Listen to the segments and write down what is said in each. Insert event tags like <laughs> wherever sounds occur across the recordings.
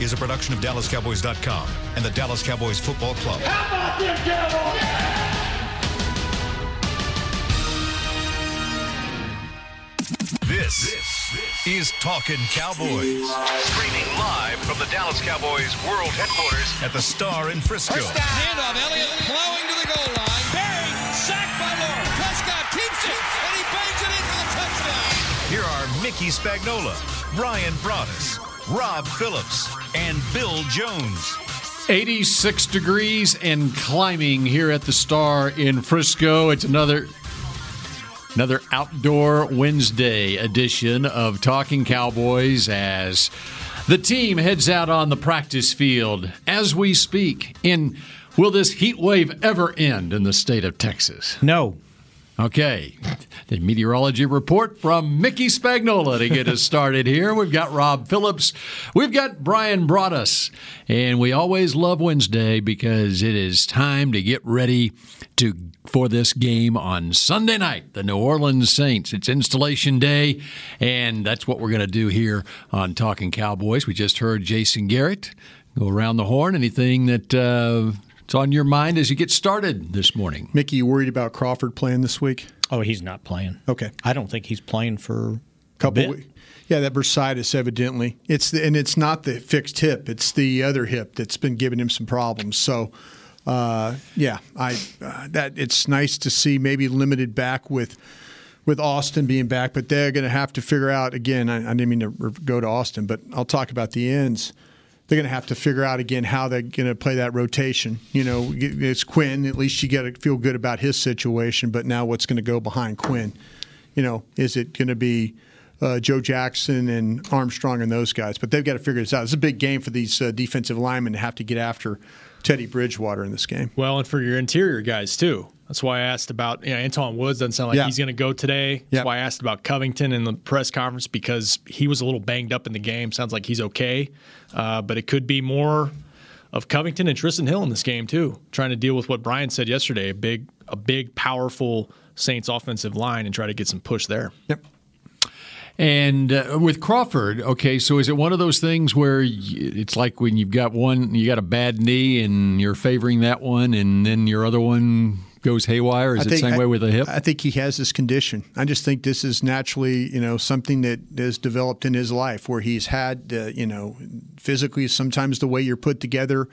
is a production of DallasCowboys.com and the Dallas Cowboys Football Club. How about them Cowboys? This, is Talking Cowboys. Streaming live from the Dallas Cowboys World Headquarters at the Star in Frisco. Handoff, Elliott plowing to the goal line. Barry, sacked by Lawrence. Prescott keeps it, and he bangs it in for the touchdown. Here are Mickey Spagnola, Brian Broaddus, Rob Phillips, and Bill Jones. 86 degrees and climbing here at the Star in Frisco. It's another another outdoor Wednesday edition of Talking Cowboys as the team heads out on the practice field as we speak. In will this heat wave ever end in the state of Texas? No. Okay. The meteorology report from Mickey Spagnola to get us started here. We've got Rob Phillips. We've got Brian Broaddus. And we always love Wednesday because it is time to get ready to for this game on Sunday night, the New Orleans Saints. It's installation day, and that's what we're going to do here on Talking Cowboys. We just heard Jason Garrett go around the horn. Anything that uh, it's on your mind as you get started this morning? Mickey, you worried about Crawford playing this week? Oh, he's not playing. Okay. I don't think he's playing for a Couple. bit. we- Yeah, that bursitis evidently. It's the, and it's not the fixed hip. It's the other hip that's been giving him some problems. So, uh, yeah, I uh, that it's nice to see maybe limited back with with Austin being back, but they're going to have to figure out again. I, I didn't mean to re- go to Austin, but I'll talk about the ends. They're going to have to figure out again how they're going to play that rotation. You know, it's Quinn. At least you got to feel good about his situation. But now, what's going to go behind Quinn? You know, is it going to be uh, Joe Jackson and Armstrong and those guys? But they've got to figure this out. It's a big game for these uh, defensive linemen to have to get after Teddy Bridgewater in this game. Well, and for your interior guys too. That's why I asked about you know Antwaun Woods. Doesn't sound like Yeah. he's going to go today. That's Yeah. why I asked about Covington in the press conference because he was a little banged up in the game. Sounds like he's okay, uh, but it could be more of Covington and Trysten Hill in this game too, trying to deal with what Brian said yesterday. A big, a big, powerful Saints offensive line and try to get some push there. Yep. And uh, with Crawford, okay, so is it one of those things where it's like when you've got one, you got a bad knee and you're favoring that one, and then your other one goes haywire? Is I it the same I- way with the hip? I think he has this condition. I just think this is naturally, you know, something that has developed in his life where he's had, uh, you know, physically. Sometimes the way you're put together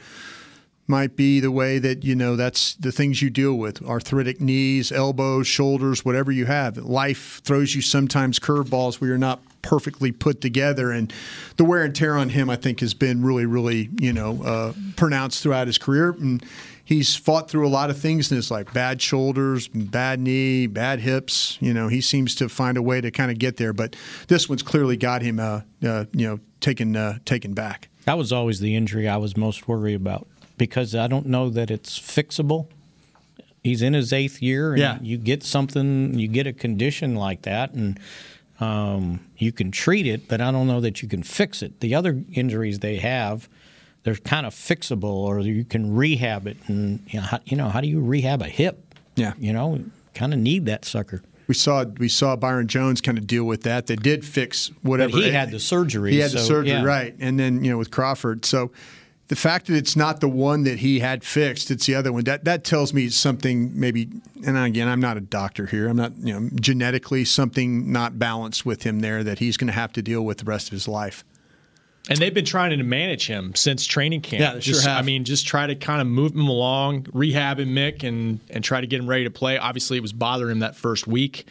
might be the way that you know that's the things you deal with arthritic knees elbows shoulders whatever you have life throws you sometimes curveballs where you're not perfectly put together and the wear and tear on him i think has been really really you know uh, pronounced throughout his career and he's fought through a lot of things in his life bad shoulders bad knee bad hips you know he seems to find a way to kind of get there but this one's clearly got him uh, uh, you know taken uh, taken back That was always the injury I was most worried about because I don't know that it's fixable. He's in his eighth year, and Yeah. you get something, you get a condition like that, and um, you can treat it, but I don't know that you can fix it. The other injuries they have, they're kind of fixable, or you can rehab it. And you know, how, you know, how do you rehab a hip? Yeah. you know, kind of need that sucker. We saw we saw Byron Jones kind of deal with that. They did fix whatever. But he had the surgery, He had the surgery, yeah. right? And then you know with Crawford, so the fact that it's not the one that he had fixed, it's the other one. That that tells me something maybe. And again, I'm not a doctor here. I'm not you know genetically something not balanced with him there that he's going to have to deal with the rest of his life. And they've been trying to manage him since training camp. Yeah, they sure have. I mean, just try to kind of move him along, rehab him, Mick, and and try to get him ready to play. Obviously, it was bothering him that first week.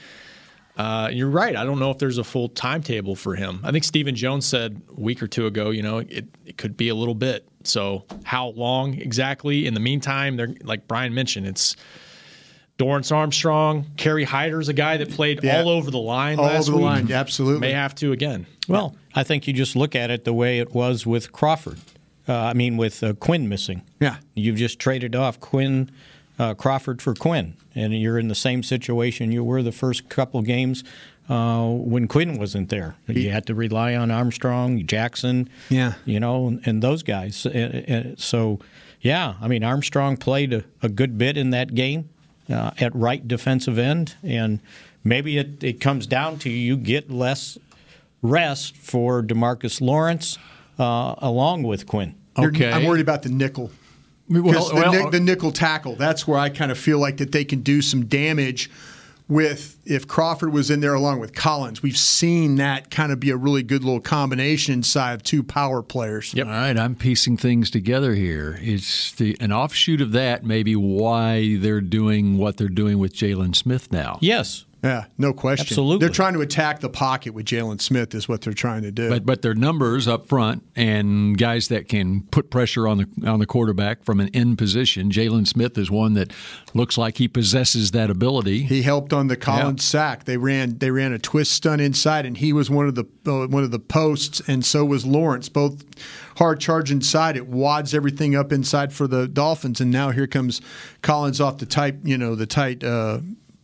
Uh, you're right. I don't know if there's a full timetable for him. I think Stephen Jones said a week or two ago, you know, it, it could be a little bit. So how long exactly? In the meantime, they're like Brian mentioned, it's Dorance Armstrong, Kerry Hyder's a guy that played Yeah. all over the line All last over the week. line, absolutely. May have to again. Well, I think you just look at it the way it was with Crawford. Uh, I mean, with uh, Quinn missing. Yeah. You've just traded off Quinn, uh, Crawford for Quinn, and you're in the same situation you were the first couple games uh, when Quinn wasn't there. You had to rely on Armstrong, Jackson, Yeah. you know, and, and those guys. Uh, uh, So, yeah, I mean, Armstrong played a, a good bit in that game uh, at right defensive end, and maybe it, it comes down to you get less rest for Demarcus Lawrence uh, along with Quinn. Okay. I'm worried about the nickel. Well, Because the, well, the nickel tackle, that's where I kind of feel like that they can do some damage with if Crawford was in there along with Collins. We've seen that kind of be a really good little combination inside of two power players. Yep. All right, I'm piecing things together here. It's the an offshoot of that, maybe why they're doing what they're doing with Jaylon Smith now. Yes. Yeah, no question. Absolutely. They're trying to attack the pocket with Jaylon Smith, is what they're trying to do. But but their numbers up front and guys that can put pressure on the on the quarterback from an end position. Jaylon Smith is one that looks like he possesses that ability. He helped on the Collins sack. They ran they ran a twist stunt inside, and he was one of the uh, one of the posts, and so was Lawrence. Both hard charge inside. It wads everything up inside for the Dolphins, and now here comes Collins off the tight you know the tight. Uh,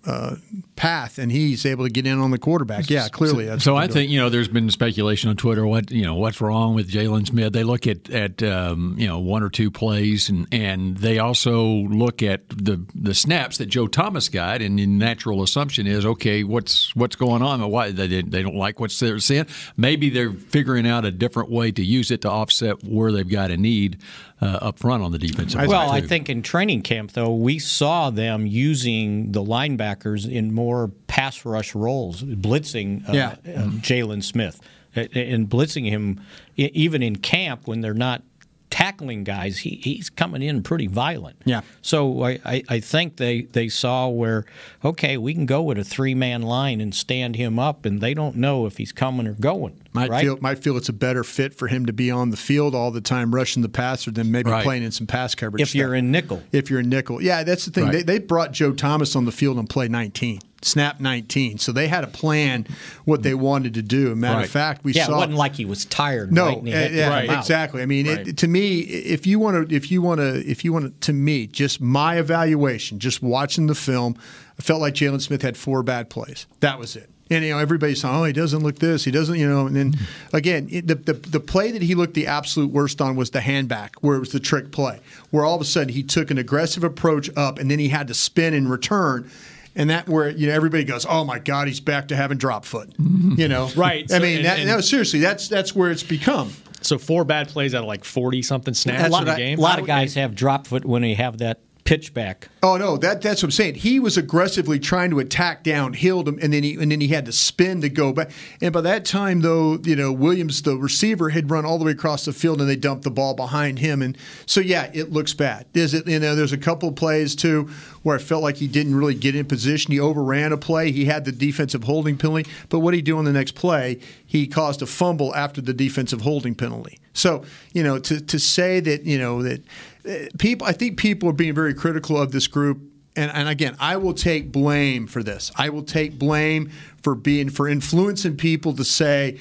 uh, path, and he's able to get in on the quarterback. Yeah, clearly. That's So I think you know there's been speculation on Twitter what you know what's wrong with Jaylon Smith. They look at at um, you know one or two plays, and and they also look at the the snaps that Joe Thomas got, and the natural assumption is okay, what's what's going on? Why they they don't like what they're seeing? Maybe they're figuring out a different way to use it to offset where they've got a need up front on the defensive. line, Well, I think in training camp, though, we saw them using the linebackers in more pass rush roles, blitzing uh, Yeah. uh, Jaylon Smith, Uh, and blitzing him even in camp when they're not tackling guys. He, he's coming in pretty violent. Yeah. So I, I, I think they, they saw where, okay, we can go with a three man line and stand him up, and they don't know if he's coming or going. Might right? feel might feel it's a better fit for him to be on the field all the time rushing the passer than maybe Right. playing in some pass coverage. if you're in nickel. if you're in nickel, yeah, that's the thing. Right. They, they brought Joe Thomas on the field and play 19, snap 19. So they had a plan what they wanted to do. Matter Right. of fact, we saw. Yeah, saw it wasn't like he was tired. no, right, uh, yeah, come out. exactly. I mean, Right. it, to me, if you want to, if you want to, if you want to, to me, just my evaluation, just watching the film, I felt like Jaylon Smith had four bad plays. That was it. And you know, everybody's saying, "Oh, he doesn't look this. He doesn't," you know. And then mm-hmm. again, it, the, the the play that he looked the absolute worst on was the handback, where it was the trick play, where all of a sudden he took an aggressive approach up, and then he had to spin and return. And that where you know everybody goes, oh my God, he's back to having drop foot, mm-hmm. you know? Right. I So- mean, and- that, and- no, seriously, that's that's where it's become. So four bad plays out of like forty something snaps in what the game. A lot of guys have drop foot when they have that pitch back. Oh no, that that's what I'm saying. He was aggressively trying to attack downhill, to- and then he and then he had to spin to go back. And by that time, though, you know Williams, the receiver, had run all the way across the field, and they dumped the ball behind him. And so yeah, it looks bad. It? You know, there's a couple plays too where I felt like he didn't really get in position. He overran a play. He had the defensive holding penalty, but what he do on the next play? He caused a fumble after the defensive holding penalty. So you know, to to say that you know that people, I think people are being very critical of this group. And, and again, I will take blame for this. I will take blame for being for influencing people to say,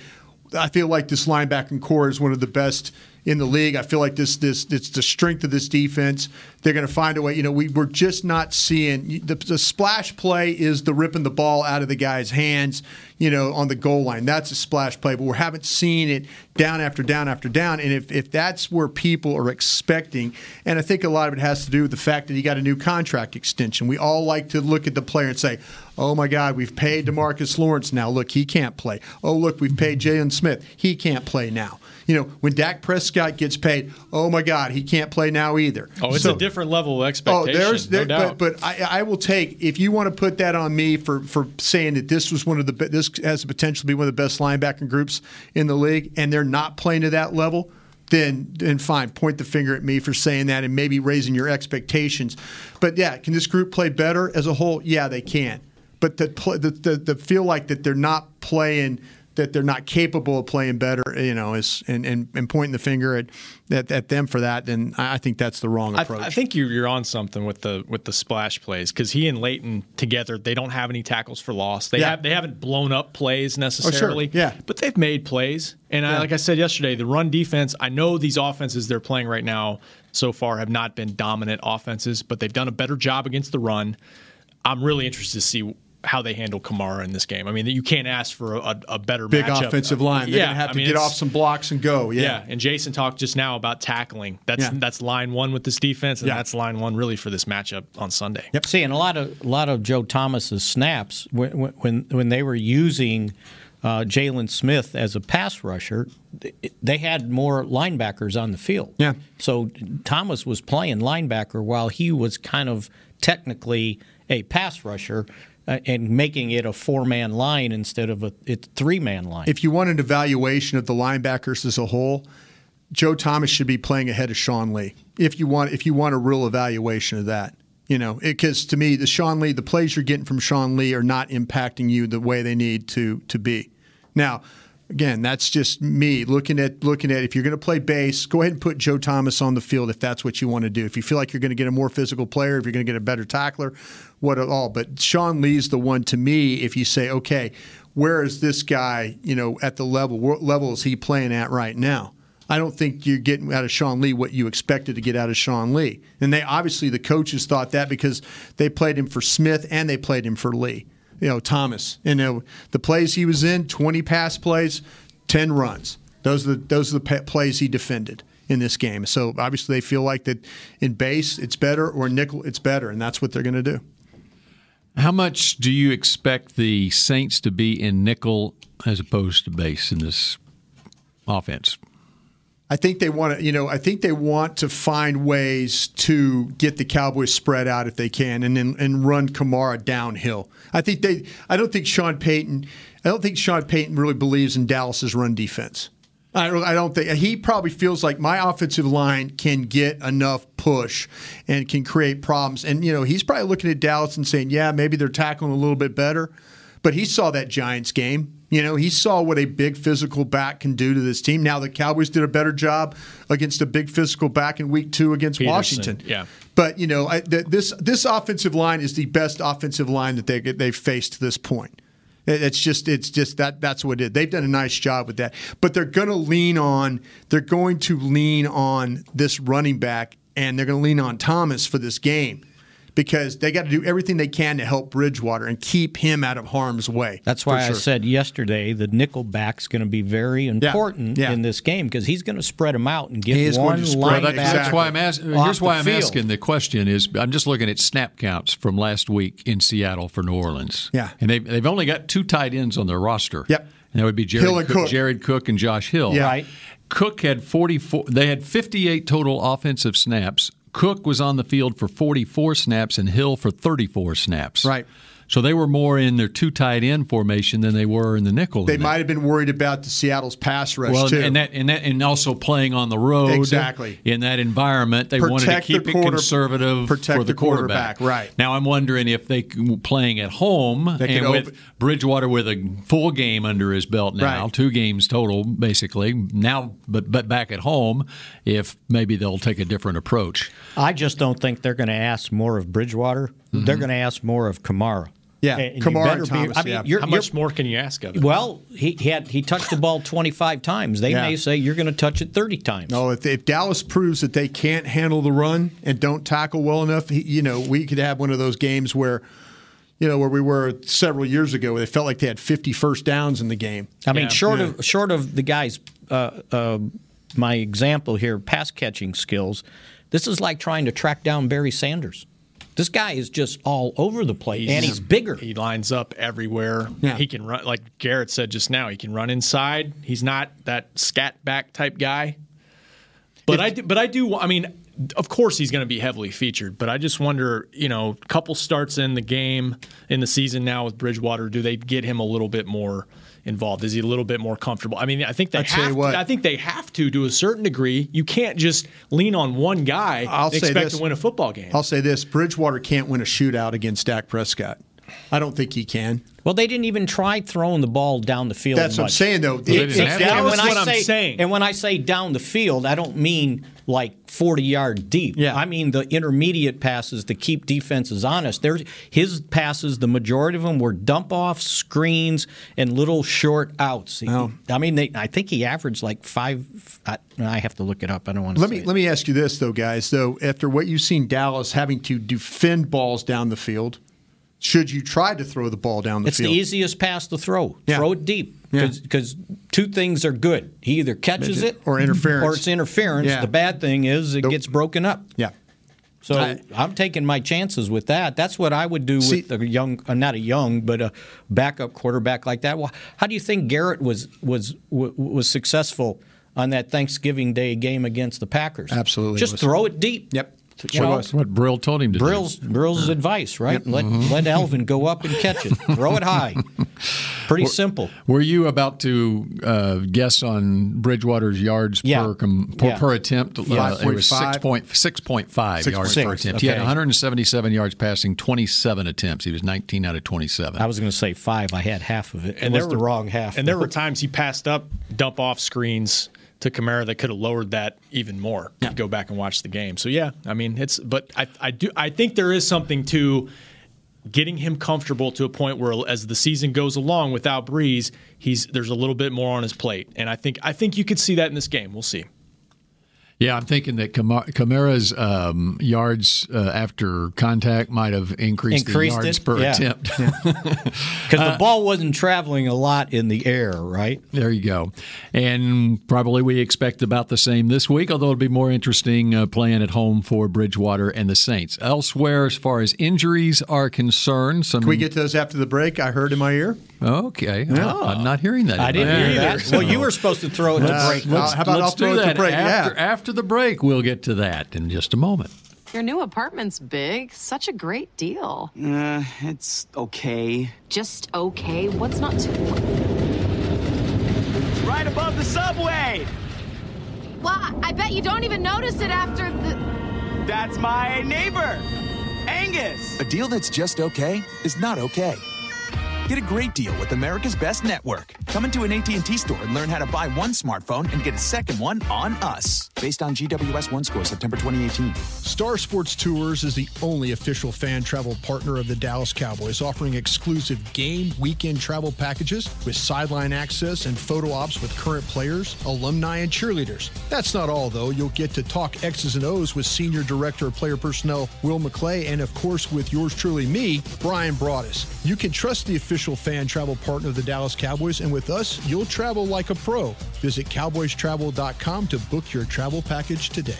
I feel like this linebacking core is one of the best in the league. I feel like this this it's the strength of this defense. They're going to find a way. You know, we we're just not seeing the, the splash play is the ripping the ball out of the guy's hands. You know, on the goal line, that's a splash play. But we haven't seen it down after down after down. And if if that's where people are expecting, and I think a lot of it has to do with the fact that he got a new contract extension. We all like to look at the player and say, "Oh my God, we've paid Demarcus Lawrence now. Look, he can't play. Oh look, we've paid Jaylon Smith. He can't play now." You know, when Dak Prescott gets paid, oh my God, he can't play now either. Oh, it's So- a different level of expectation. Oh, there's no doubt. but but I, I will take if you want to put that on me for for saying that this was one of the this has the potential to be one of the best linebacking groups in the league, and they're not playing to that level. Then, then fine. Point the finger at me for saying that, and maybe raising your expectations. But yeah, can this group play better as a whole? Yeah, they can. But the play, the, the, the feel like that they're not playing that they're not capable of playing better, you know, is and, and, and pointing the finger at, at at them for that, then I I think that's the wrong approach. I think you're, you're on something with the with the splash plays because he and Leighton together they don't have any tackles for loss. They Yeah. have they haven't blown up plays oh, necessarily. yeah. but they've made plays. And I, like I said yesterday, the run defense. I know these offenses they're playing right now so far have not been dominant offenses, but they've done a better job against the run. I'm really interested to see how they handle Kamara in this game. I mean, you can't ask for a, a better big matchup. offensive line. They're yeah, going to have I to mean, get off some blocks and go. Yeah. yeah, and Jason talked just now about tackling. That's Yeah. that's line one with this defense, and Yeah. that's line one really for this matchup on Sunday. Yep. See, and a lot of a lot of Joe Thomas's snaps when when when they were using uh, Jaylon Smith as a pass rusher, they had more linebackers on the field. Yeah. So Thomas was playing linebacker while he was kind of technically a pass rusher uh, and making it a four man line instead of a three man line. If you want an evaluation of the linebackers as a whole, Joe Thomas should be playing ahead of Sean Lee. If you want, if you want a real evaluation of that, you know, because to me, the Sean Lee, the plays you're getting from Sean Lee are not impacting you the way they need to to be. Now, again, that's just me looking at looking at if you're going to play base, go ahead and put Joe Thomas on the field if that's what you want to do. If you feel like you're going to get a more physical player, if you're going to get a better tackler, what at all. But Sean Lee's the one to me. If you say, okay, where is this guy? You know, at the level what level is he playing at right now? I don't think you're getting out of Sean Lee what you expected to get out of Sean Lee. And they obviously the coaches thought that because they played him for Smith and they played him for Lee. You know, Thomas. You know, the plays he was in, 20 pass plays, 10 runs. Those are the those are the plays he defended in this game. So obviously they feel like that in base it's better or nickel it's better and that's what they're going to do. How much do you expect the Saints to be in nickel as opposed to base in this offense? I think they want to, you know, I think they want to find ways to get the Cowboys spread out if they can, and then and run Kamara downhill. I think they, I don't think Sean Payton, I don't think Sean Payton really believes in Dallas's run defense. I don't, I don't think he probably feels like my offensive line can get enough push and can create problems. And you know, he's probably looking at Dallas and saying, "Yeah, maybe they're tackling a little bit better." But he saw that Giants game. You know, he saw what a big physical back can do to this team. Now the Cowboys did a better job against a big physical back in Week Two against Peterson, Washington. yeah. But you know, I, th- this this offensive line is the best offensive line that they they've faced to this point. It's just it's just that that's what it is. They've done a nice job with that. But they're to lean on they're going to lean on this running back and they're going to lean on Thomas for this game because they got to do everything they can to help Bridgewater and keep him out of harm's way. That's why sure. I said yesterday the nickel back's going to be very important Yeah. in this game because he's going to spread them out and get He is going one to spread- linebacker. Well, That's why I'm asking. Here's the why I'm field. asking the question is I'm just looking at snap counts from last week in Seattle for New Orleans. Yeah. and they've they've only got two tight ends on their roster. Yep. and that would be Jared Cook, Cook. Jared Cook and Josh Hill. Yeah. Right. Cook had 44. They had 58 total offensive snaps. Cook was on the field for 44 snaps and Hill for 34 snaps. Right. So they were more in their two tight end formation than they were in the nickel. They might have been worried about the Seattle's pass rush Well, too. and that and that and also playing on the road Exactly. in that environment, they wanted to keep it quarter- conservative protect for the, the quarterback, right. Now I'm wondering if they playing at home They and with open- Bridgewater with a full game under his belt now, Right. two games total basically now, but but back at home, if maybe they'll take a different approach. I just don't think they're going to ask more of Bridgewater. They're mm-hmm. going to ask more of Kamara. Yeah, And Kamara better be- Thomas, I mean, yeah. you're- How you're- much more can you ask of him? Well, he, he had he touched the ball 25 times. They Yeah. may say you're going to touch it 30 times. No, if, if Dallas proves that they can't handle the run and don't tackle well enough, he, you know, we could have one of those games where, you know, where we were several years ago, where they felt like they had 50 first downs in the game. I mean, Yeah. short Yeah. of short of the guys, uh, uh, my example here, pass catching skills. This is like trying to track down Barry Sanders. This guy is just all over the place, and he's bigger. He lines up everywhere. Yeah. He can run, like Garrett said just now. He can run inside. He's not that scat back type guy. But I, do, but I do. I mean, of course he's going to be heavily featured. But I just wonder, you know, couple starts in the game in the season now with Bridgewater, do they get him a little bit more involved? Is he a little bit more comfortable? I mean, I think they I tell have. what. To, I think they have to to a certain degree. You can't just lean on one guy I'll and say expect this. to win a football game. I'll say this Bridgewater can't win a shootout against Dak Prescott. I don't think he can. Well, they didn't even try throwing the ball down the field. That's what I'm saying, though. they If- didn't if have to. That And was when I what I'm say, saying. And when I say down the field, I don't mean like 40 yard deep. Yeah. I mean the intermediate passes to keep defenses honest. There's his passes, the majority of them were dump offs, screens, and little short outs. He- Oh. I mean, they, I think he averaged like five. I, I have to look it up. I don't want to. Let me let me ask you this though, guys. Though after what you've seen Dallas having to defend balls down the field, should you try to throw the ball down the It's field? It's the easiest pass to throw. Yeah. Throw it deep Yeah. because two things are good. He either catches it Or interference. or it's interference. Yeah. The bad thing is it gets broken up. Yeah. So I, am taking my chances with that. That's what I would do See, with a young, uh, not a young, but a backup quarterback like that. Well, how do you think Garrett was was was successful on that Thanksgiving Day game against the Packers? Absolutely, just throw it deep. Yep. You know, what Brill told him to Brill's, do. Brill's advice, right? Yep. Let, mm-hmm. let Alvin go up and catch it. <laughs> Throw it high. Pretty simple. Were you about to uh, guess on Bridgewater's yards yeah. per, com, per, yeah. per, attempt? Yeah. Uh, it was 6.5 yards per attempt. Okay. He had 177 yards passing, 27 attempts. He was 19 out of 27. I was going to say five. I had half of it. And it was were, the wrong half. And there were times he passed up dump off screens to Kamara that could have lowered that even more. Yeah. Go back and watch the game. So yeah, I mean it's but I, I do I think there is something to getting him comfortable to a point where as the season goes along without Brees, he's there's a little bit more on his plate. And I think I think you could see that in this game. We'll see. Yeah, I'm thinking that Kamara's um, yards uh, after contact might have increased, increased the yards it? per yeah. attempt. Because <laughs> uh, the ball wasn't traveling a lot in the air, right? There you go. And probably we expect about the same this week, although it'll be more interesting uh, playing at home for Bridgewater and the Saints. Elsewhere, as far as injuries are concerned, some. Can we get to those after the break? I heard in my ear. Okay. Yeah. Oh, I'm not hearing that. I didn't hear that. So. Well, you were supposed to throw it to break. Let's, How about let's I'll throw do it that to break? After, yeah. after the break, we'll get to that in just a moment. Your new apartment's big. Such a great deal. Uh, it's okay. Just okay? What's not too. It's right above the subway! Well, I bet you don't even notice it after the. That's my neighbor, Angus! A deal that's just okay is not okay. Get a great deal with America's Best Network. Come into an AT&T store and learn how to buy one smartphone and get a second one on us. Based on GWS One score September 2018. Star Sports Tours is the only official fan travel partner of the Dallas Cowboys, offering exclusive game weekend travel packages with sideline access and photo ops with current players, alumni, and cheerleaders. That's not all, though. You'll get to talk X's and O's with Senior Director of Player Personnel Will McClay, and of course with yours truly, me, Brian Broaddus. You can trust the official official fan travel partner of the Dallas Cowboys, and with us, you'll travel like a pro. Visit cowboystravel.com to book your travel package today.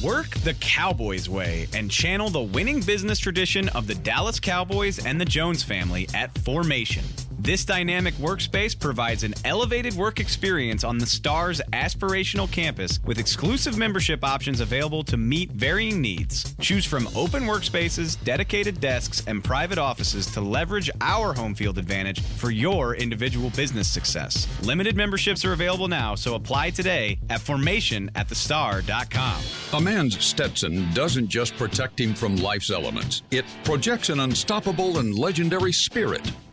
Work the Cowboys way and channel the winning business tradition of the Dallas Cowboys and the Jones family at Formation. This dynamic workspace provides an elevated work experience on the STAR's aspirational campus with exclusive membership options available to meet varying needs. Choose from open workspaces, dedicated desks, and private offices to leverage our home field advantage for your individual business success. Limited memberships are available now, so apply today at formation at formationatthestar.com. A man's Stetson doesn't just protect him from life's elements, it projects an unstoppable and legendary spirit,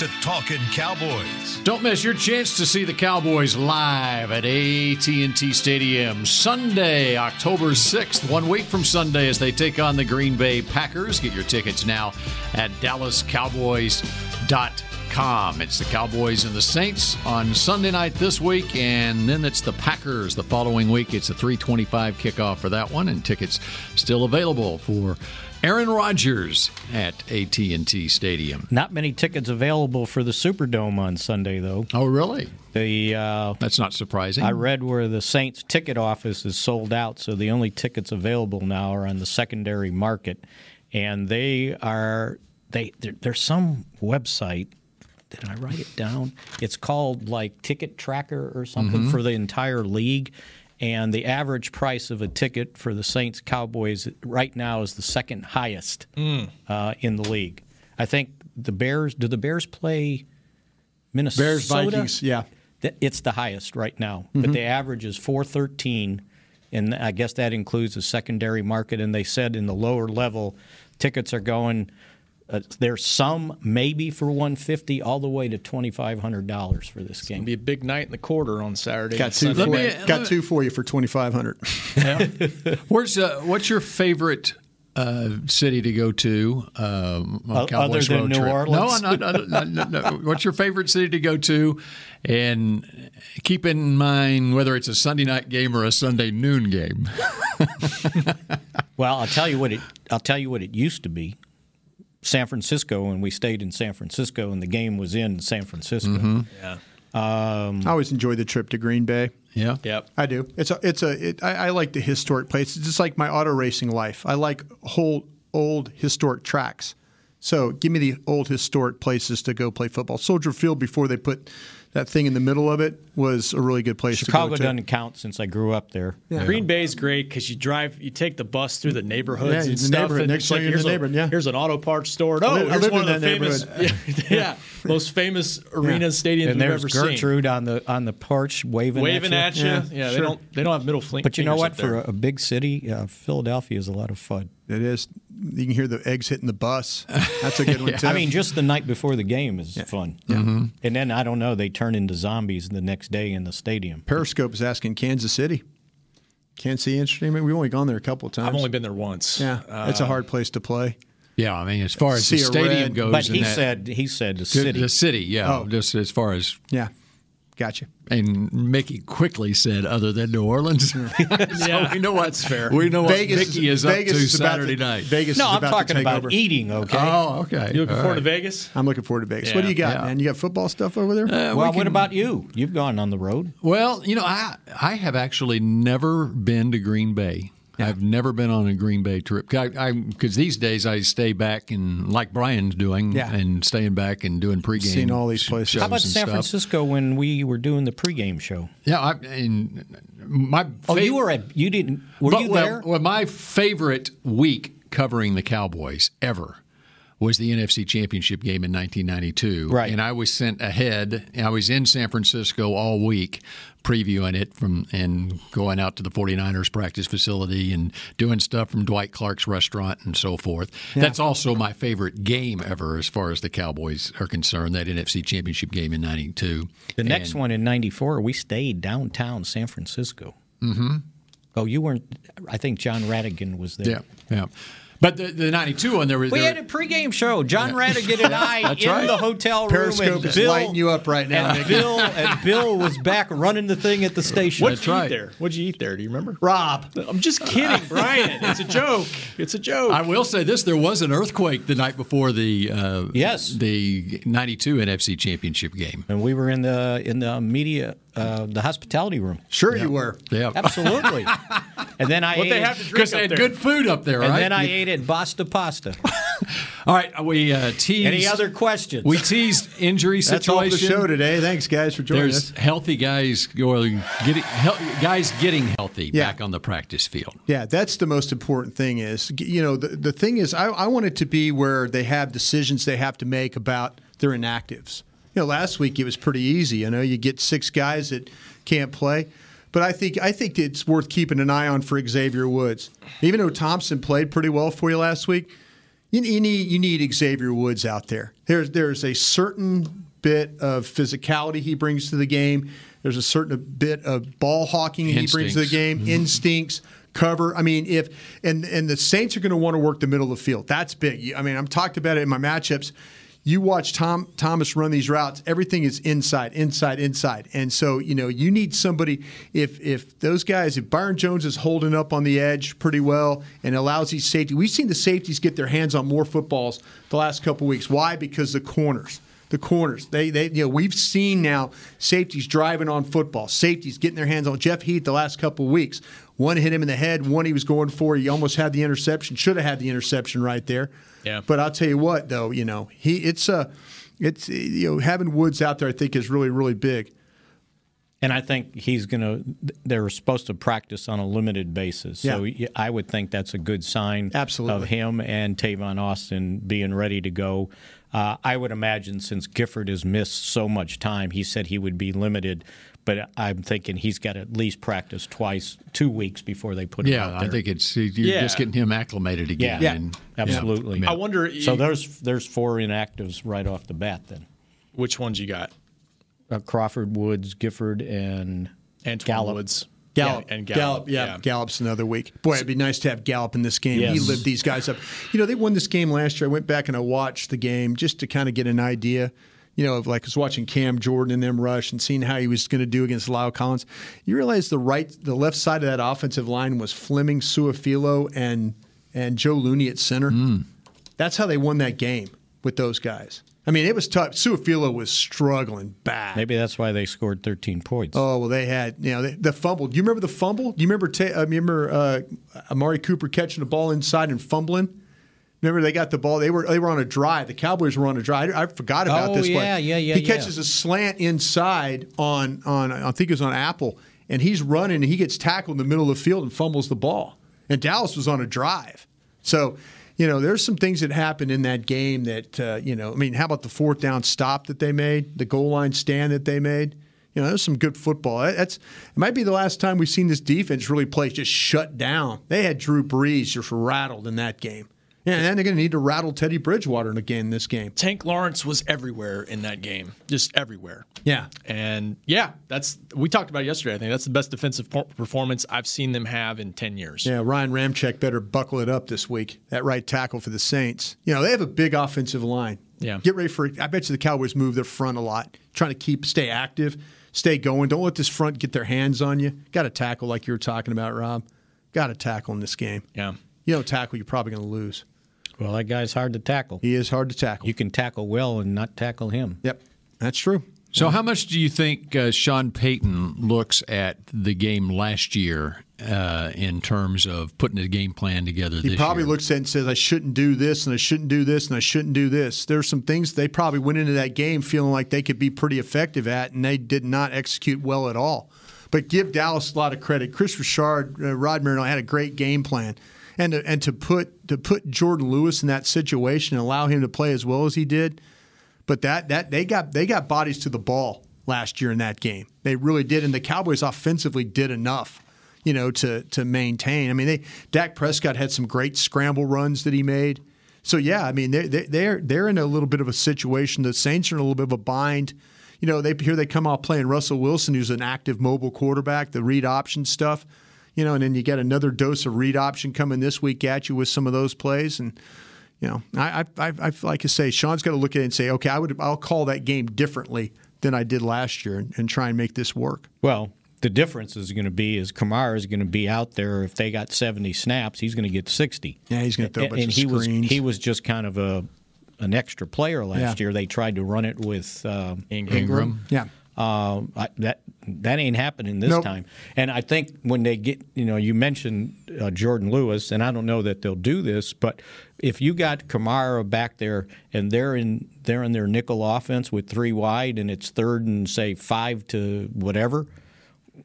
to Talking Cowboys. Don't miss your chance to see the Cowboys live at AT&T Stadium Sunday, October 6th, one week from Sunday as they take on the Green Bay Packers. Get your tickets now at dallascowboys.com. It's the Cowboys and the Saints on Sunday night this week, and then it's the Packers the following week. It's a 325 kickoff for that one, and tickets still available for Aaron Rodgers at AT&T Stadium. Not many tickets available for the Superdome on Sunday, though. Oh, really? The uh, that's not surprising. I read where the Saints ticket office is sold out, so the only tickets available now are on the secondary market, and they are they there's some website. Did I write it down? It's called like Ticket Tracker or something Mm-hmm. for the entire league and the average price of a ticket for the Saints Cowboys right now is the second highest uh, in the league. I think the Bears. Do the Bears play Minnesota? Bears, Vikings, yeah. It's the highest right now, Mm-hmm. but the average is four thirteen, and I guess that includes the secondary market. And they said in the lower level, tickets are going. Uh, there's some maybe for 150 all the way to $2500 for this game Be a big night in the quarter on Saturday. Got two, for, me- got two for you for twenty five hundred. <laughs> Where's uh, what's your favorite uh, city to go to um, on Cowboys other than road New trip? Orleans? No, no, no, no, no, no, no. What's your favorite city to go to? And keep in mind whether it's a Sunday night game or a Sunday noon game. <laughs> Well, I'll tell you what it. I'll tell you what it used to be. San Francisco, and we stayed in San Francisco, and the game was in San Francisco. Mhm. Yeah. Um, I always enjoy the trip to Green Bay. Yeah. Yep. I do. It's a. It's a. It, I, I like the historic place. It's just like my auto racing life. I like whole old historic tracks. So give me the old historic places to go play football. Soldier Field before they put that thing in the middle of it was a really good place Chicago to go to. doesn't count since I grew up there. Green Bay is great because you drive, you take the bus through the neighborhoods Yeah, and the stuff. neighborhood. and Next it's like, here's, the a, neighborhood, yeah. here's an auto parts store. Oh, live- I here's lived one in of the that famous, neighborhood. <laughs> yeah, yeah, most famous arenas, stadiums and we've there's ever seen. Gertrude on the on the porch waving, Waving at you. at Yeah, they don't they don't have middle fling. But you know what? For a, a big city, uh, Philadelphia is a lot of fun. It is. You can hear the eggs hitting the bus. That's a good <laughs> one too. I mean, just the night before the game is fun. Mhm. And then I don't know, they turn into zombies the next day in the stadium. Periscope is asking Kansas City. Kansas City interesting. We've only gone there a couple of times. I've only been there once. Yeah, it's a Uh, hard place to play. Yeah, I mean, as far as the See a stadium red- goes, But he that- said he said the the, city. the city, yeah, Oh. just as far as Yeah, gotcha. And Mickey quickly said, "Other than New Orleans." <laughs> <laughs> so Yeah, we know what that's fair. We know Vegas what Mickey is- is, Vegas up to is Saturday to- night. Vegas no, is I'm about to talking take about over. eating. Okay. Oh, okay. You looking All forward to. Vegas? I'm looking forward to Vegas. What do you got, Yeah. man? You got football stuff over there? Uh, we well, can- what about you? You've gone on the road. Well, you know, I I have actually never been to Green Bay. I've never been on a Green Bay trip because these days I stay back and like Brian's doing, Yeah. and staying back and doing pregame. Seen all these places. shows How about San stuff. Francisco when we were doing the pregame show? Yeah, I, and my Oh, fav- you were at you didn't were But, you well, there? Well, my favorite week covering the Cowboys ever was the NFC Championship game in 1992. Right. And I was sent ahead. I was in San Francisco all week previewing it from and going out to the 49ers practice facility and doing stuff from Dwight Clark's restaurant and so forth. That's also my favorite game ever as far as the Cowboys are concerned, that NFC Championship game in 92. the next And- one in '94, we stayed downtown San Francisco. Mm-hmm. Oh, you weren't. I think John Rhadigan was there. Yeah, yeah. But the, the 92 one, there was. We there, had a pregame show. John Rhadigan and I That's in right. the hotel room. Periscope and is Bill, lighting you up right now, And Nick. Bill, and Bill was back running the thing at the station. What'd That's you right. eat there? What'd you eat there? Do you remember? Rob. I'm just kidding, Brian. It's a joke. It's a joke. I will say this: there was an earthquake the night before the uh, Yes. the '92 NFC Championship game. And we were in the in the media, uh, the hospitality room. Sure, you were. Yeah, Absolutely. <laughs> and then I What ate they have to drink because up they had there. good food up there, and right? then I ate at Basta Pasta. <laughs> All right, we uh, teased. Any other questions? We teased injury That's all for the situation. show today. Thanks, guys, for joining There's us. healthy guys going, getting hel- guys getting healthy Yeah. back on the practice field. Yeah, that's the most important thing. Is you know the the thing is I, I want it to be where they have decisions they have to make about their inactives. Know, last week it was pretty easy. You know, you get six guys that can't play, but I think I think it's worth keeping an eye on for Xavier Woods. Even though Thompson played pretty well for you last week, you, you need you need Xavier Woods out there. There's there's a certain bit of physicality he brings to the game. There's a certain bit of ball hawking he brings to the Instincts. game, mm-hmm. instincts, cover. I mean, if and and the Saints are going to want to work the middle of the field. That's big. I mean, I'm talked about it in my matchups. You watch Tom Thomas run these routes. Everything is inside, inside, inside. And so, you know, you need somebody. If if those guys, if Byron Jones is holding up on the edge pretty well and allows these safety, we've seen the safeties get their hands on more footballs the last couple weeks. Why? Because the corners the corners. They, they, you know, we've seen now safeties driving on football, safeties getting their hands on Jeff Heath the last couple of weeks. One hit him in the head, one he was going for. He almost had the interception. Should have had the interception right there. Yeah. But I'll tell you what, though, you know, he it's a, it's you know, having Woods out there, I think is really really big. And I think he's going to. They're supposed to practice on a limited basis, so Yeah. y- I would think that's a good sign Absolutely. of him and Tavon Austin being ready to go. Uh, I would imagine since Gifford has missed so much time, he said he would be limited. But I'm thinking he's got to at least practice twice, two weeks before they put him Yeah, out I think it's you're Yeah. just getting him acclimated again. Yeah, and- absolutely. I wonder. So there's there's four inactives right off the bat. Then which ones you got? uh, Crawford, Woods, Gifford, and Antoine Gallup. Woods. Gallup. Yeah, and Gallup. Gallup, yeah, yeah. Gallup's another week. Boy, it'd be nice to have Gallup in this game. He lived these guys up. You know, they won this game last year. I went back and I watched the game just to kind of get an idea. You know, of like I was watching Cam Jordan and them rush and seeing how he was going to do against La'el Collins. You realize the right, the left side of that offensive line was Fleming, Su'a-Filo, and and Joe Looney at center. That's how they won that game with those guys. I mean, it was tough. Su'a-Filo was struggling bad. Maybe that's why they scored 13 points. Oh well, they had you know they, the fumble. Do you remember the fumble? Do you remember? Ta- uh, remember uh, Amari Cooper catching the ball inside and fumbling? Remember they got the ball. They were they were on a drive. The Cowboys were on a drive. I, I forgot about Oh, this. yeah, play. yeah, yeah, He yeah. catches a slant inside on on I think it was on Apple, and he's running and he gets tackled in the middle of the field and fumbles the ball. And Dallas was on a drive, so. You know, there's some things that happened in that game that, uh, you know, I mean, how about the fourth down stop that they made, the goal line stand that they made? You know, there's some good football. That's it might be the last time we've seen this defense really play just shut down. They had Drew Brees just rattled in that game. Yeah, and then they're going to need to rattle Teddy Bridgewater again in this game. Tank Lawrence was everywhere in that game, just everywhere. Yeah. And yeah, that's we talked about it yesterday. I think that's the best defensive performance I've seen them have in 10 years. Yeah, Ryan Ramczyk better buckle it up this week. That right tackle for the Saints. You know, they have a big offensive line. Yeah. Get ready for I bet you the Cowboys move their front a lot, trying to keep stay active, stay going. Don't let this front get their hands on you. Got to tackle like you were talking about, Rob. Got to tackle in this game. Yeah. You don't tackle, you're probably going to lose. Well, that guy's hard to tackle. He is hard to tackle. You can tackle well and not tackle him. Yep, that's true. So, how much do you think uh, Sean Payton looks at the game last year uh, in terms of putting a game plan together He this probably year? looks at it and says, I shouldn't do this, and I shouldn't do this, and I shouldn't do this. There's some things they probably went into that game feeling like they could be pretty effective at, and they did not execute well at all. But give Dallas a lot of credit. Kris Richard, uh, Rod Marino had a great game plan. And to, and to put to put Jourdan Lewis in that situation and allow him to play as well as he did, but that that they got they got bodies to the ball last year in that game. They really did, and the Cowboys offensively did enough, you know, to to maintain. I mean, they Dak Prescott had some great scramble runs that he made. So yeah, I mean, they they they're they're in a little bit of a situation. The Saints are in a little bit of a bind. You know, they here they come out playing Russell Wilson, who's an active mobile quarterback, the read option stuff. You know, and then you get another dose of read option coming this week at you with some of those plays and you know, I, I, I, I like to say, Sean's got to look at it and say, okay, I would, I'll call that game differently than I did last year, and, and try and make this work. Well, the difference is going to be is Kamara is going to be out there. If they got seventy snaps, he's going to get sixty. Yeah, he's going to throw a and, bunch and of he was he was just kind of a an extra player last Yeah. year. They tried to run it with um, Ingram. Ingram. Yeah. Um, I, that that ain't happening this Nope. time. And I think when they get, you know, you mentioned uh, Jourdan Lewis, and I don't know that they'll do this, but if you got Kamara back there and they're in they're in their nickel offense with three wide, and it's third and say five to whatever,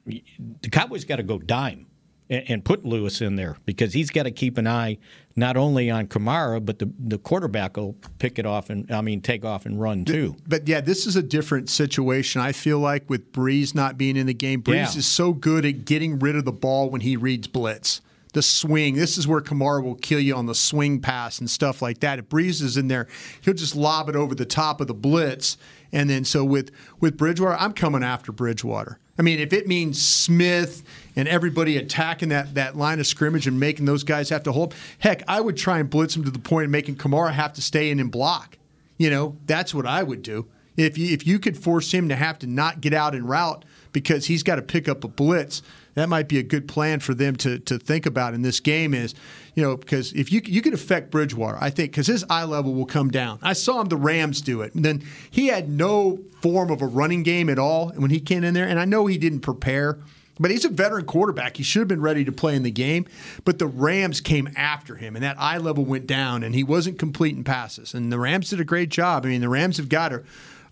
the Cowboys got to go dime and, and put Lewis in there because he's got to keep an eye not only on Kamara, but the the quarterback will pick it off and I mean take off and run too. But yeah, this is a different situation. I feel like with Brees not being in the game, Brees Yeah. is so good at getting rid of the ball when he reads blitz. The swing. This is where Kamara will kill you on the swing pass and stuff like that. If Brees is in there, he'll just lob it over the top of the blitz. And then so with with Bridgewater, I'm coming after Bridgewater. I mean, if it means Smith and everybody attacking that, that line of scrimmage and making those guys have to hold, heck, I would try and blitz them to the point of making Kamara have to stay in and block. You know, that's what I would do. If you if you could force him to have to not get out and route because he's got to pick up a blitz, that might be a good plan for them to to think about in this game. Is you know because if you you could affect Bridgewater, I think because his eye level will come down. I saw him the Rams do it, and then he had no form of a running game at all when he came in there, and I know he didn't prepare. But he's a veteran quarterback. He should have been ready to play in the game. But the Rams came after him, and that eye level went down, and he wasn't completing passes. And the Rams did a great job. I mean, the Rams have got a,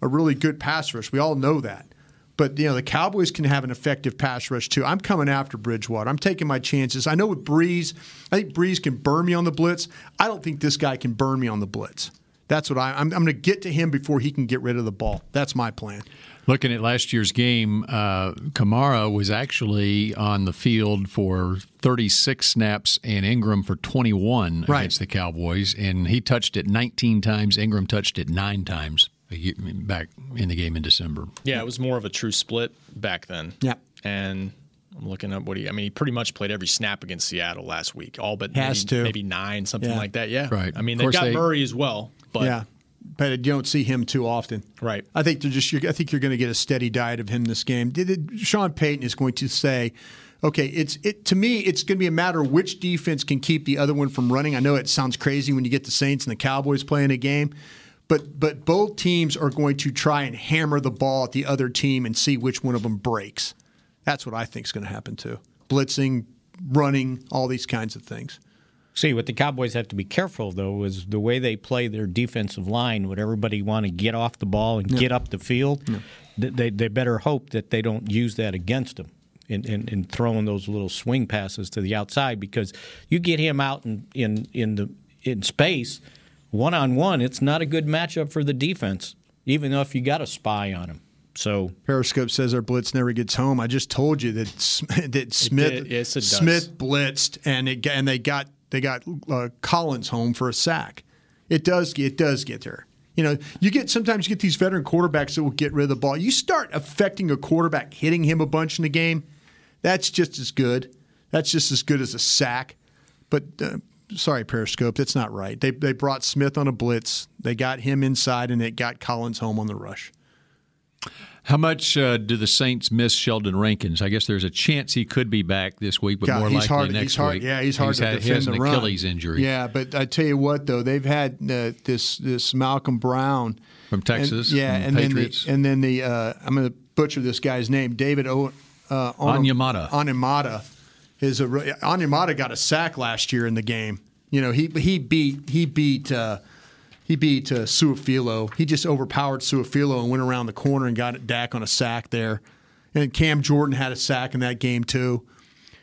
a really good pass rush. We all know that. But you know, the Cowboys can have an effective pass rush too. I'm coming after Bridgewater. I'm taking my chances. I know with Brees, I think Brees can burn me on the blitz. I don't think this guy can burn me on the blitz. That's what I, I'm. I'm going to get to him before he can get rid of the ball. That's my plan. Looking at last year's game, uh, Kamara was actually on the field for 36 snaps and Ingram for 21 Right. against the Cowboys, and he touched it 19 times. Ingram touched it nine times back in the game in December. Yeah, it was more of a true split back then. Yeah. And I'm looking up what he. I mean, he pretty much played every snap against Seattle last week, all but Has maybe, to. maybe nine, something Yeah. like that. Yeah, Right. I mean, they've got they- Murray as well, but yeah, but you don't see him too often. Right. I think they're just. You're, I think you're going to get a steady diet of him this game. Did it, Sean Payton is going to say, "Okay, it's it to me. It's going to be a matter of which defense can keep the other one from running." I know it sounds crazy when you get the Saints and the Cowboys playing a game, but but both teams are going to try and hammer the ball at the other team and see which one of them breaks. That's what I think is going to happen too. Blitzing, running, all these kinds of things. See, what the Cowboys have to be careful though is the way they play their defensive line. Would everybody want to get off the ball and Yeah. get up the field? Th- They, they better hope that they don't use that against them in, in, in throwing those little swing passes to the outside because you get him out in, in, in the in space one on one. It's not a good matchup for the defense, even though if you got a spy on him. So Periscope says our blitz never gets home. I just told you that <laughs> that Smith did. Yes, it. Smith blitzed and it and they got they got uh, Collins home for a sack. It does it does get there. You know, you get sometimes you get these veteran quarterbacks that will get rid of the ball. You start affecting a quarterback, hitting him a bunch in the game. That's just as good. That's just as good as a sack. But uh, sorry, Periscope, that's not right. They they brought Smith on a blitz. They got him inside, and it got Collins home on the rush. How much uh, do the Saints miss Sheldon Rankins? I guess there's a chance he could be back this week, but God, more likely hard, next hard, week. Yeah, he's hard to had, defend he has the an run. Achilles injury. Yeah, but I tell you what, though, they've had uh, this this Malcolm Brown From Texas, and, yeah, and Patriots. then the, and then the uh, I'm going to butcher this guy's name, David o, uh, Onyemata. Onyemata is a Onyemata got a sack last year in the game. You know, he he beat he beat. Uh, he beat uh, Su'a-Filo. He just overpowered Su'a-Filo and went around the corner and got Dak on a sack there. And Cam Jordan had a sack in that game too.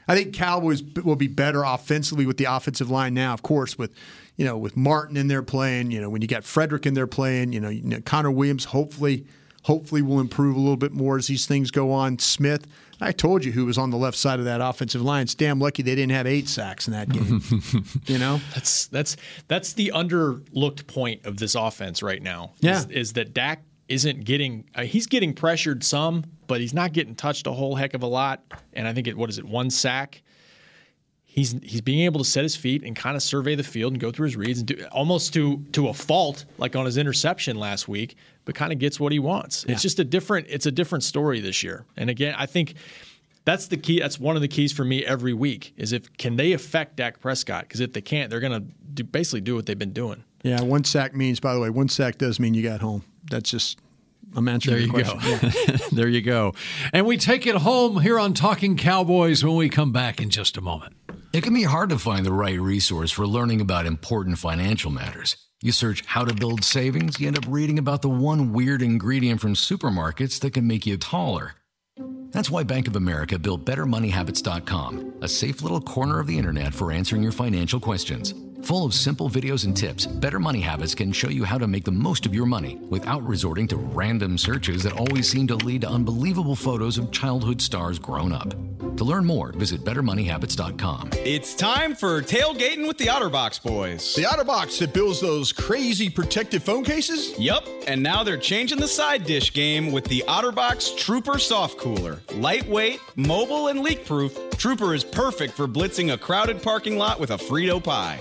I think Cowboys will be better offensively with the offensive line now, of course, with you know with Martin in there playing. You know when you got Frederick in there playing. You know, you know Connor Williams hopefully hopefully will improve a little bit more as these things go on. Smith, I told you who was on the left side of that offensive line. It's damn lucky they didn't have eight sacks in that game. <laughs> you know, That's that's that's the underlooked point of this offense right now. Yeah. is, is that Dak isn't getting uh, he's getting pressured some, but he's not getting touched a whole heck of a lot. And I think it what is it one sack. He's he's being able to set his feet and kind of survey the field and go through his reads and do almost to to a fault, like on his interception last week, but kind of gets what he wants. It's just a different it's a different story this year. And again, I think that's the key. That's one of the keys for me every week is if can they affect Dak Prescott? Because if they can't, they're going to do, basically do what they've been doing. yeah. One sack means, by the way, one sack does mean you got home. That's just I'm answering There your you question. <laughs> go. there you go. And we take it home here on Talking Cowboys when we come back in just a moment. It can be hard to find the right resource for learning about important financial matters. You search how to build savings, you end up reading about the one weird ingredient from supermarkets that can make you taller. That's why Bank of America built BetterMoneyHabits.com, a safe little corner of the internet for answering your financial questions. Full of simple videos and tips, Better Money Habits can show you how to make the most of your money without resorting to random searches that always seem to lead to unbelievable photos of childhood stars grown up. To learn more, visit BetterMoneyHabits.com. It's time for tailgating with the OtterBox boys. The OtterBox that builds those crazy protective phone cases? Yup, and now they're changing the side dish game with the OtterBox Trooper Soft Cooler. Lightweight, mobile, and leak proof, Trooper is perfect for blitzing a crowded parking lot with a Frito pie.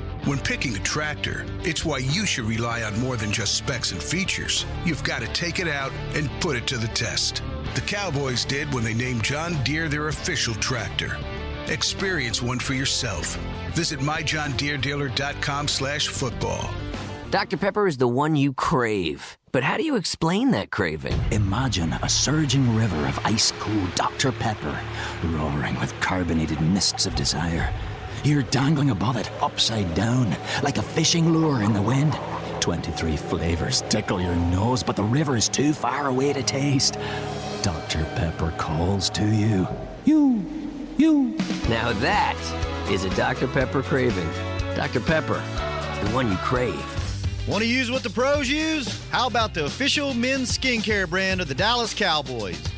When picking a tractor, it's why you should rely on more than just specs and features. You've got to take it out and put it to the test. The Cowboys did when they named John Deere their official tractor. Experience one for yourself. Visit myjohndeerdealer.com slash football. Dr. Pepper is the one you crave. But how do you explain that craving? Imagine a surging river of ice cold Dr. Pepper, roaring with carbonated mists of desire. You're dangling above it, upside down, like a fishing lure in the wind. 23 flavors tickle your nose, but the river is too far away to taste. Dr. Pepper calls to you. You, you. Now that is a Dr. Pepper craving. Dr. Pepper, the one you crave. Want to use what the pros use? How about the official men's skincare brand of the Dallas Cowboys?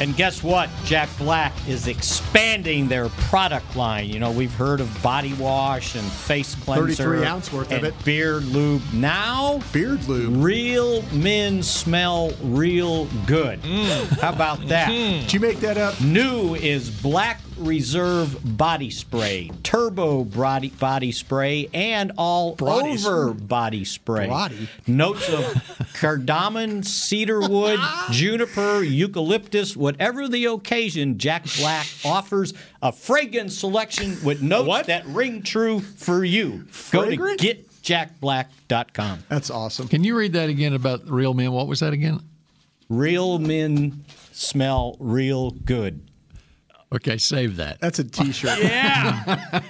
And guess what? Jack Black is expanding their product line. You know, we've heard of body wash and face cleanser. 33 ounce worth of and it. Beard lube. Now, beard lube. Real men smell real good. Mm. How about that? Mm. Did you make that up? New is Black Reserve Body Spray, Turbo Body, body Spray, and All Body Over Body Spray. Body? Notes of cardamom, cedarwood, <laughs> juniper, eucalyptus, whatever the occasion, Jack Black offers a fragrance selection with notes that ring true for you. Fragrant? Go to getjackblack.com. That's awesome. Can you read that again about real men? What was that again? Real men smell real good. Okay, save that. That's a T-shirt. <laughs> Yeah.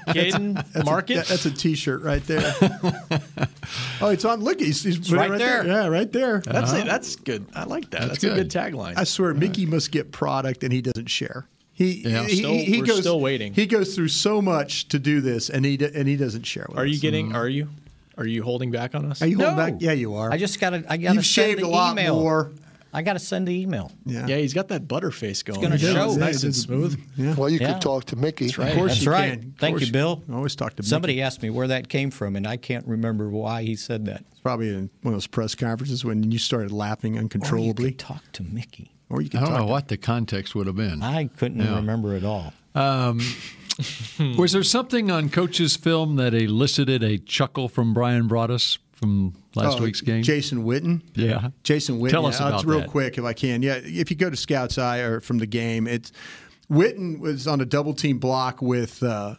Caden, That's mark a, it. That's a T-shirt right there. <laughs> oh, it's on. Look, he's, he's put it right there. Yeah, right there. That's it. Oh. That's good. I like that. That's, a good tagline. I swear, Mickey must get product and he doesn't share. He, Yeah. he, Still- he, he we're goes, still waiting. He goes through so much to do this, and he and he doesn't share. With Are you us. getting? Mm-hmm. Are you? Are you holding back on us? Are you holding No. back? Yeah, you are. I just got to. I got to You've send shaved the a lot email. more. I got to send the email. Yeah. Yeah, he's got that butter face going. gonna It's show. nice and smooth. Yeah. Well, you Yeah. could talk to Mickey. That's right. Of course That's you right. can. Of Thank you, Bill. I always talk to Somebody Mickey. asked me where that came from, and I can't remember why he said that. It's probably in one of those press conferences when you started laughing Or you uncontrollably. could talk to Mickey. Or you could I don't talk know to- what the context would have been. I couldn't Yeah. remember at all. Um, <laughs> was there something on Coach's film that elicited a chuckle from Bryan Broaddus from last Oh, week's game? Jason Witten. Yeah. Jason Witten. Tell us about it's real that. quick if I can. Yeah, if you go to Scout's Eye or from the game, it's Witten was on a double team block with uh,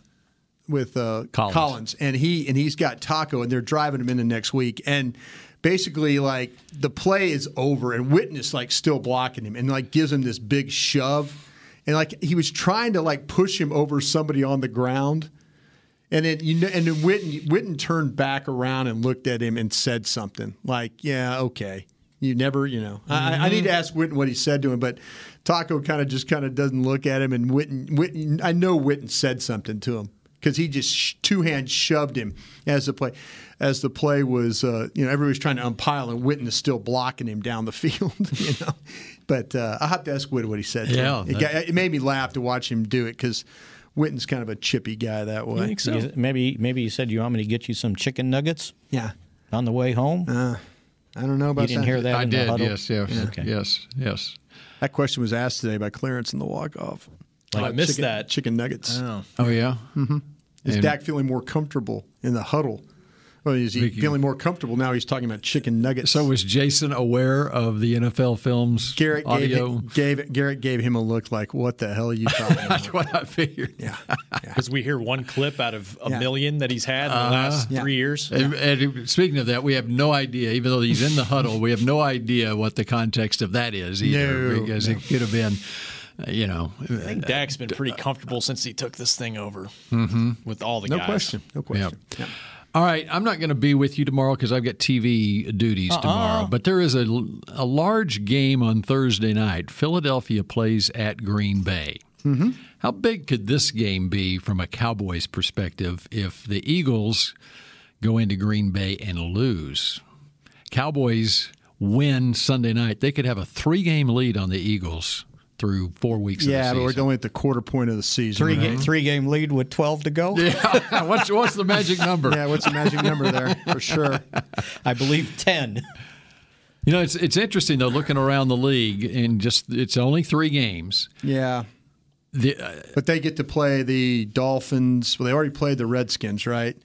with uh, Collins. and he and he's got Taco, and they're driving him in the next week, and basically like the play is over, and Witten is like still blocking him, and like gives him this big shove, and like he was trying to like push him over somebody on the ground. And then you know, and then Witten, Witten turned back around and looked at him and said something like, "Yeah, okay." You never, you know. I, I need to ask Witten what he said to him, but Taco kind of just kind of doesn't look at him. And Witten, Witten, I know Witten said something to him because he just sh- two hands shoved him as the play, as the play was, uh, you know, everybody was trying to unpile, and Witten is still blocking him down the <laughs> field, <laughs> you know. But uh, I'll have to ask Witten what he said. To Yeah, him. It, got, it made me laugh to watch him do it because Witten's kind of a chippy guy that way. You- maybe maybe you said you want me to get you some chicken nuggets. Yeah. On the way home. Uh, I don't know about you didn't that. hear that. I in did. The huddle? yes, yes, Okay. yes, yes. That question was asked today by Clarence in the walk off. Oh, I missed chicken, that. Chicken nuggets. Oh. Oh yeah. hmm Is And- Dak feeling more comfortable in the huddle? Or is he Vicky- feeling more comfortable now? He's talking about chicken nuggets. So was Jason aware of the NFL films Garrett gave, audio? him, gave Garrett gave him a look like, "What the hell are you talking <laughs> about?" That's what I figured. <laughs> Yeah. Because we hear one clip out of a Yeah. million that he's had in the Uh-huh. last Yeah. three years. And, and speaking of that, we have no idea, even though he's in the huddle, we have no idea what the context of that is either, No, because no. it could have been, uh, you know, I think Dak's been pretty comfortable since he took this thing over Mhm. with all the no guys. question. No question. Yeah. All right, I'm not going to be with you tomorrow because I've got TV duties Uh-uh. tomorrow. But there is a, a large game on Thursday night. Philadelphia plays at Green Bay. Mm-hmm. How big could this game be from a Cowboys perspective if the Eagles go into Green Bay and lose? Cowboys win Sunday night. They could have a three game lead on the Eagles through four weeks Yeah, of but we're season. only at the quarter point of the season. Three right? ga- three game lead with twelve to go. <laughs> Yeah. <laughs> what's, what's the magic number? Yeah, what's the magic number there for sure? <laughs> I believe ten. You know, it's it's interesting though, looking around the league and just it's only three games. Yeah. The, uh, But they get to play the Dolphins. Well, they already played the Redskins, right?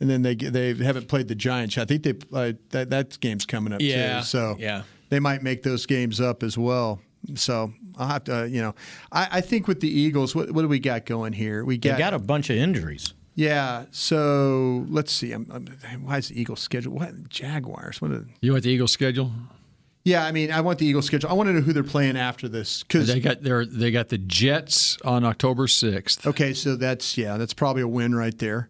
And then they they haven't played the Giants. I think they uh, that that game's coming up Yeah, too. So yeah. they might make those games up as well. So I'll have to, you know, I, I think with the Eagles, what, what do we got going here? We They got, got a bunch of injuries. Yeah. So let's see. I'm, I'm, why is the Eagles schedule? What Jaguars? What? Are, You want the Eagles schedule? yeah. I mean, I want the Eagles schedule. I want to know who they're playing after this because They got their they got the Jets on October sixth. Okay, so that's yeah, that's probably a win right there.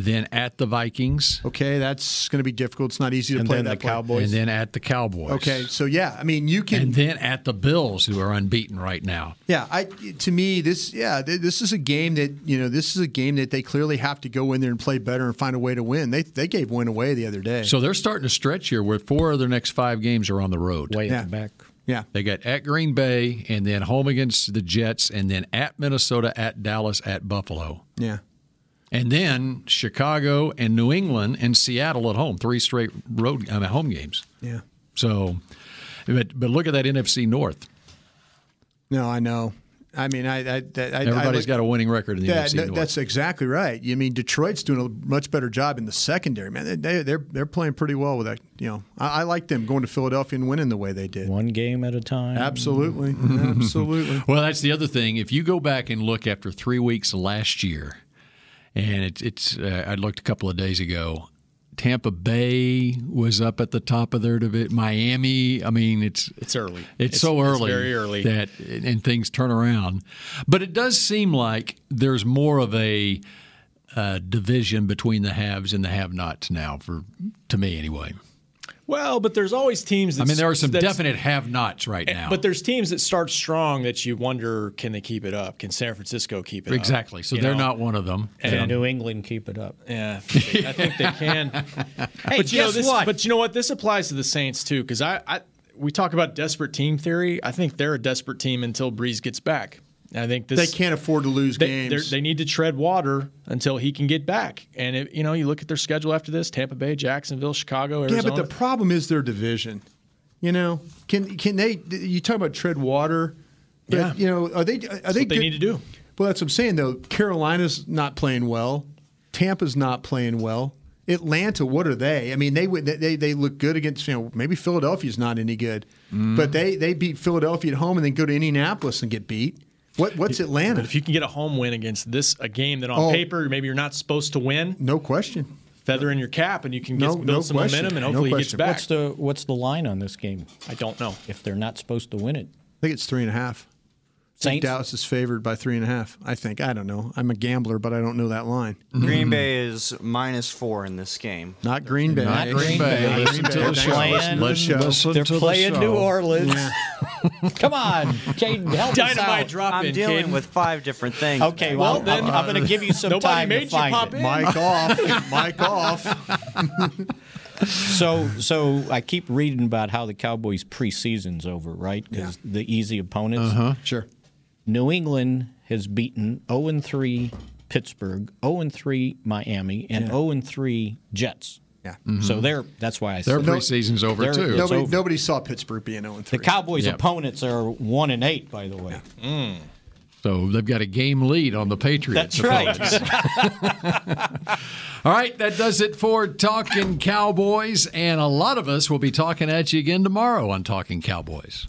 Then at the Vikings. Okay, that's going to be difficult. It's not easy to And play then that the play. Cowboys. And then at the Cowboys. Okay, so yeah, I mean, you can And then at the Bills, who are unbeaten right now. Yeah, I to me this yeah th- this is a game that you know this is a game that they clearly have to go in there and play better and find a way to win. They they gave one away the other day. So they're starting to stretch here where four of their next five games are on the road. Way Yeah. at the back. Yeah. They got at Green Bay and then home against the Jets and then at Minnesota, at Dallas, at Buffalo. Yeah. And then Chicago and New England and Seattle at home. Three straight road I mean, home games. Yeah. So but but look at that NFC North. No, I know. I mean, I, I, that, I Everybody's I look- got a winning record in the that, NFC that- North. That's exactly right. I mean, Detroit's doing a much better job in the secondary. Man, they, they, they're they're playing pretty well with that. You know, I, I like them going to Philadelphia and winning the way they did. One game at a time. Absolutely, <laughs> absolutely. Well, that's the other thing. If you go back and look after three weeks last year, and it, it's uh, I looked a couple of days ago. Tampa Bay was up at the top of their division. Miami, I mean, it's It's early. It's, so it's early, very early. that and things turn around. But it does seem like there's more of a uh, division between the haves and the have-nots now, for to me anyway. Well, but there's always teams. That I mean, there are some definite have-nots right eh, now. But there's teams that start strong that you wonder can they keep it up? Can San Francisco keep it up? exactly. So You they're know? not one of them. Can And- New England keep it up? Yeah, I think they can. <laughs> Hey, but you know guess this, what? But you know what? This applies to the Saints too, because I, I we talk about desperate team theory. I think they're a desperate team until Brees gets back. I think this they can't afford to lose they, games. they're- need to tread water until he can get back. And it, you know, you look at their schedule after this: Tampa Bay, Jacksonville, Chicago, Arizona. Yeah, but the problem is their division. You know, can can they? You talk about tread water. But, Yeah. You know, are they? Are they? what they need to do. Well, that's what I'm saying though. Carolina's not playing well. Tampa's not playing well. Atlanta, what are they? I mean, they they they look good against you know maybe Philadelphia's not any good, Mm-hmm. but they they beat Philadelphia at home and then go to Indianapolis and get beat. What what's Atlanta? But if you can get a home win against this a game that on Oh. paper maybe you're not supposed to win, no question. Feather in your cap, and you can get, No- build no some question. momentum, and No hopefully he gets back. What's the what's the line on this game? I don't know. If they're not supposed to win it, I think it's three and a half. I think Saints? Dallas is favored by three and a half. I think. I don't know. I'm a gambler, but I don't know that line. Green Bay is minus four in this game. Not Green Bay. Not Green Bay. Listen to the show. for to the Listen- show. listen they're to the playing show. New Orleans. <laughs> Come on, Caden, help us out. drop I'm in, dealing Caden. with five different things. Okay, well, Well, then- I'm, I'm going to give you some Nobody time made to you find pop it. in. Mike off. <laughs> Mike off. So, so I keep reading about how the Cowboys' preseason's over, right? Because the easy opponents. Uh-huh. Sure. New England has beaten 0 and 3 Pittsburgh, 0 and 3 Miami, and 0 and 3 Jets. Yeah. So mm-hmm. they're that's why I Their said No- preseason's over too. Nobody, over. nobody saw Pittsburgh being 0 the 3. Cowboys' Yep. opponents are one and eight, by the way. Mm. So they've got a game lead on the Patriots. That's right. <laughs> All right, that does it for Talking Cowboys. And a lot of us will be talking at you again tomorrow on Talking Cowboys.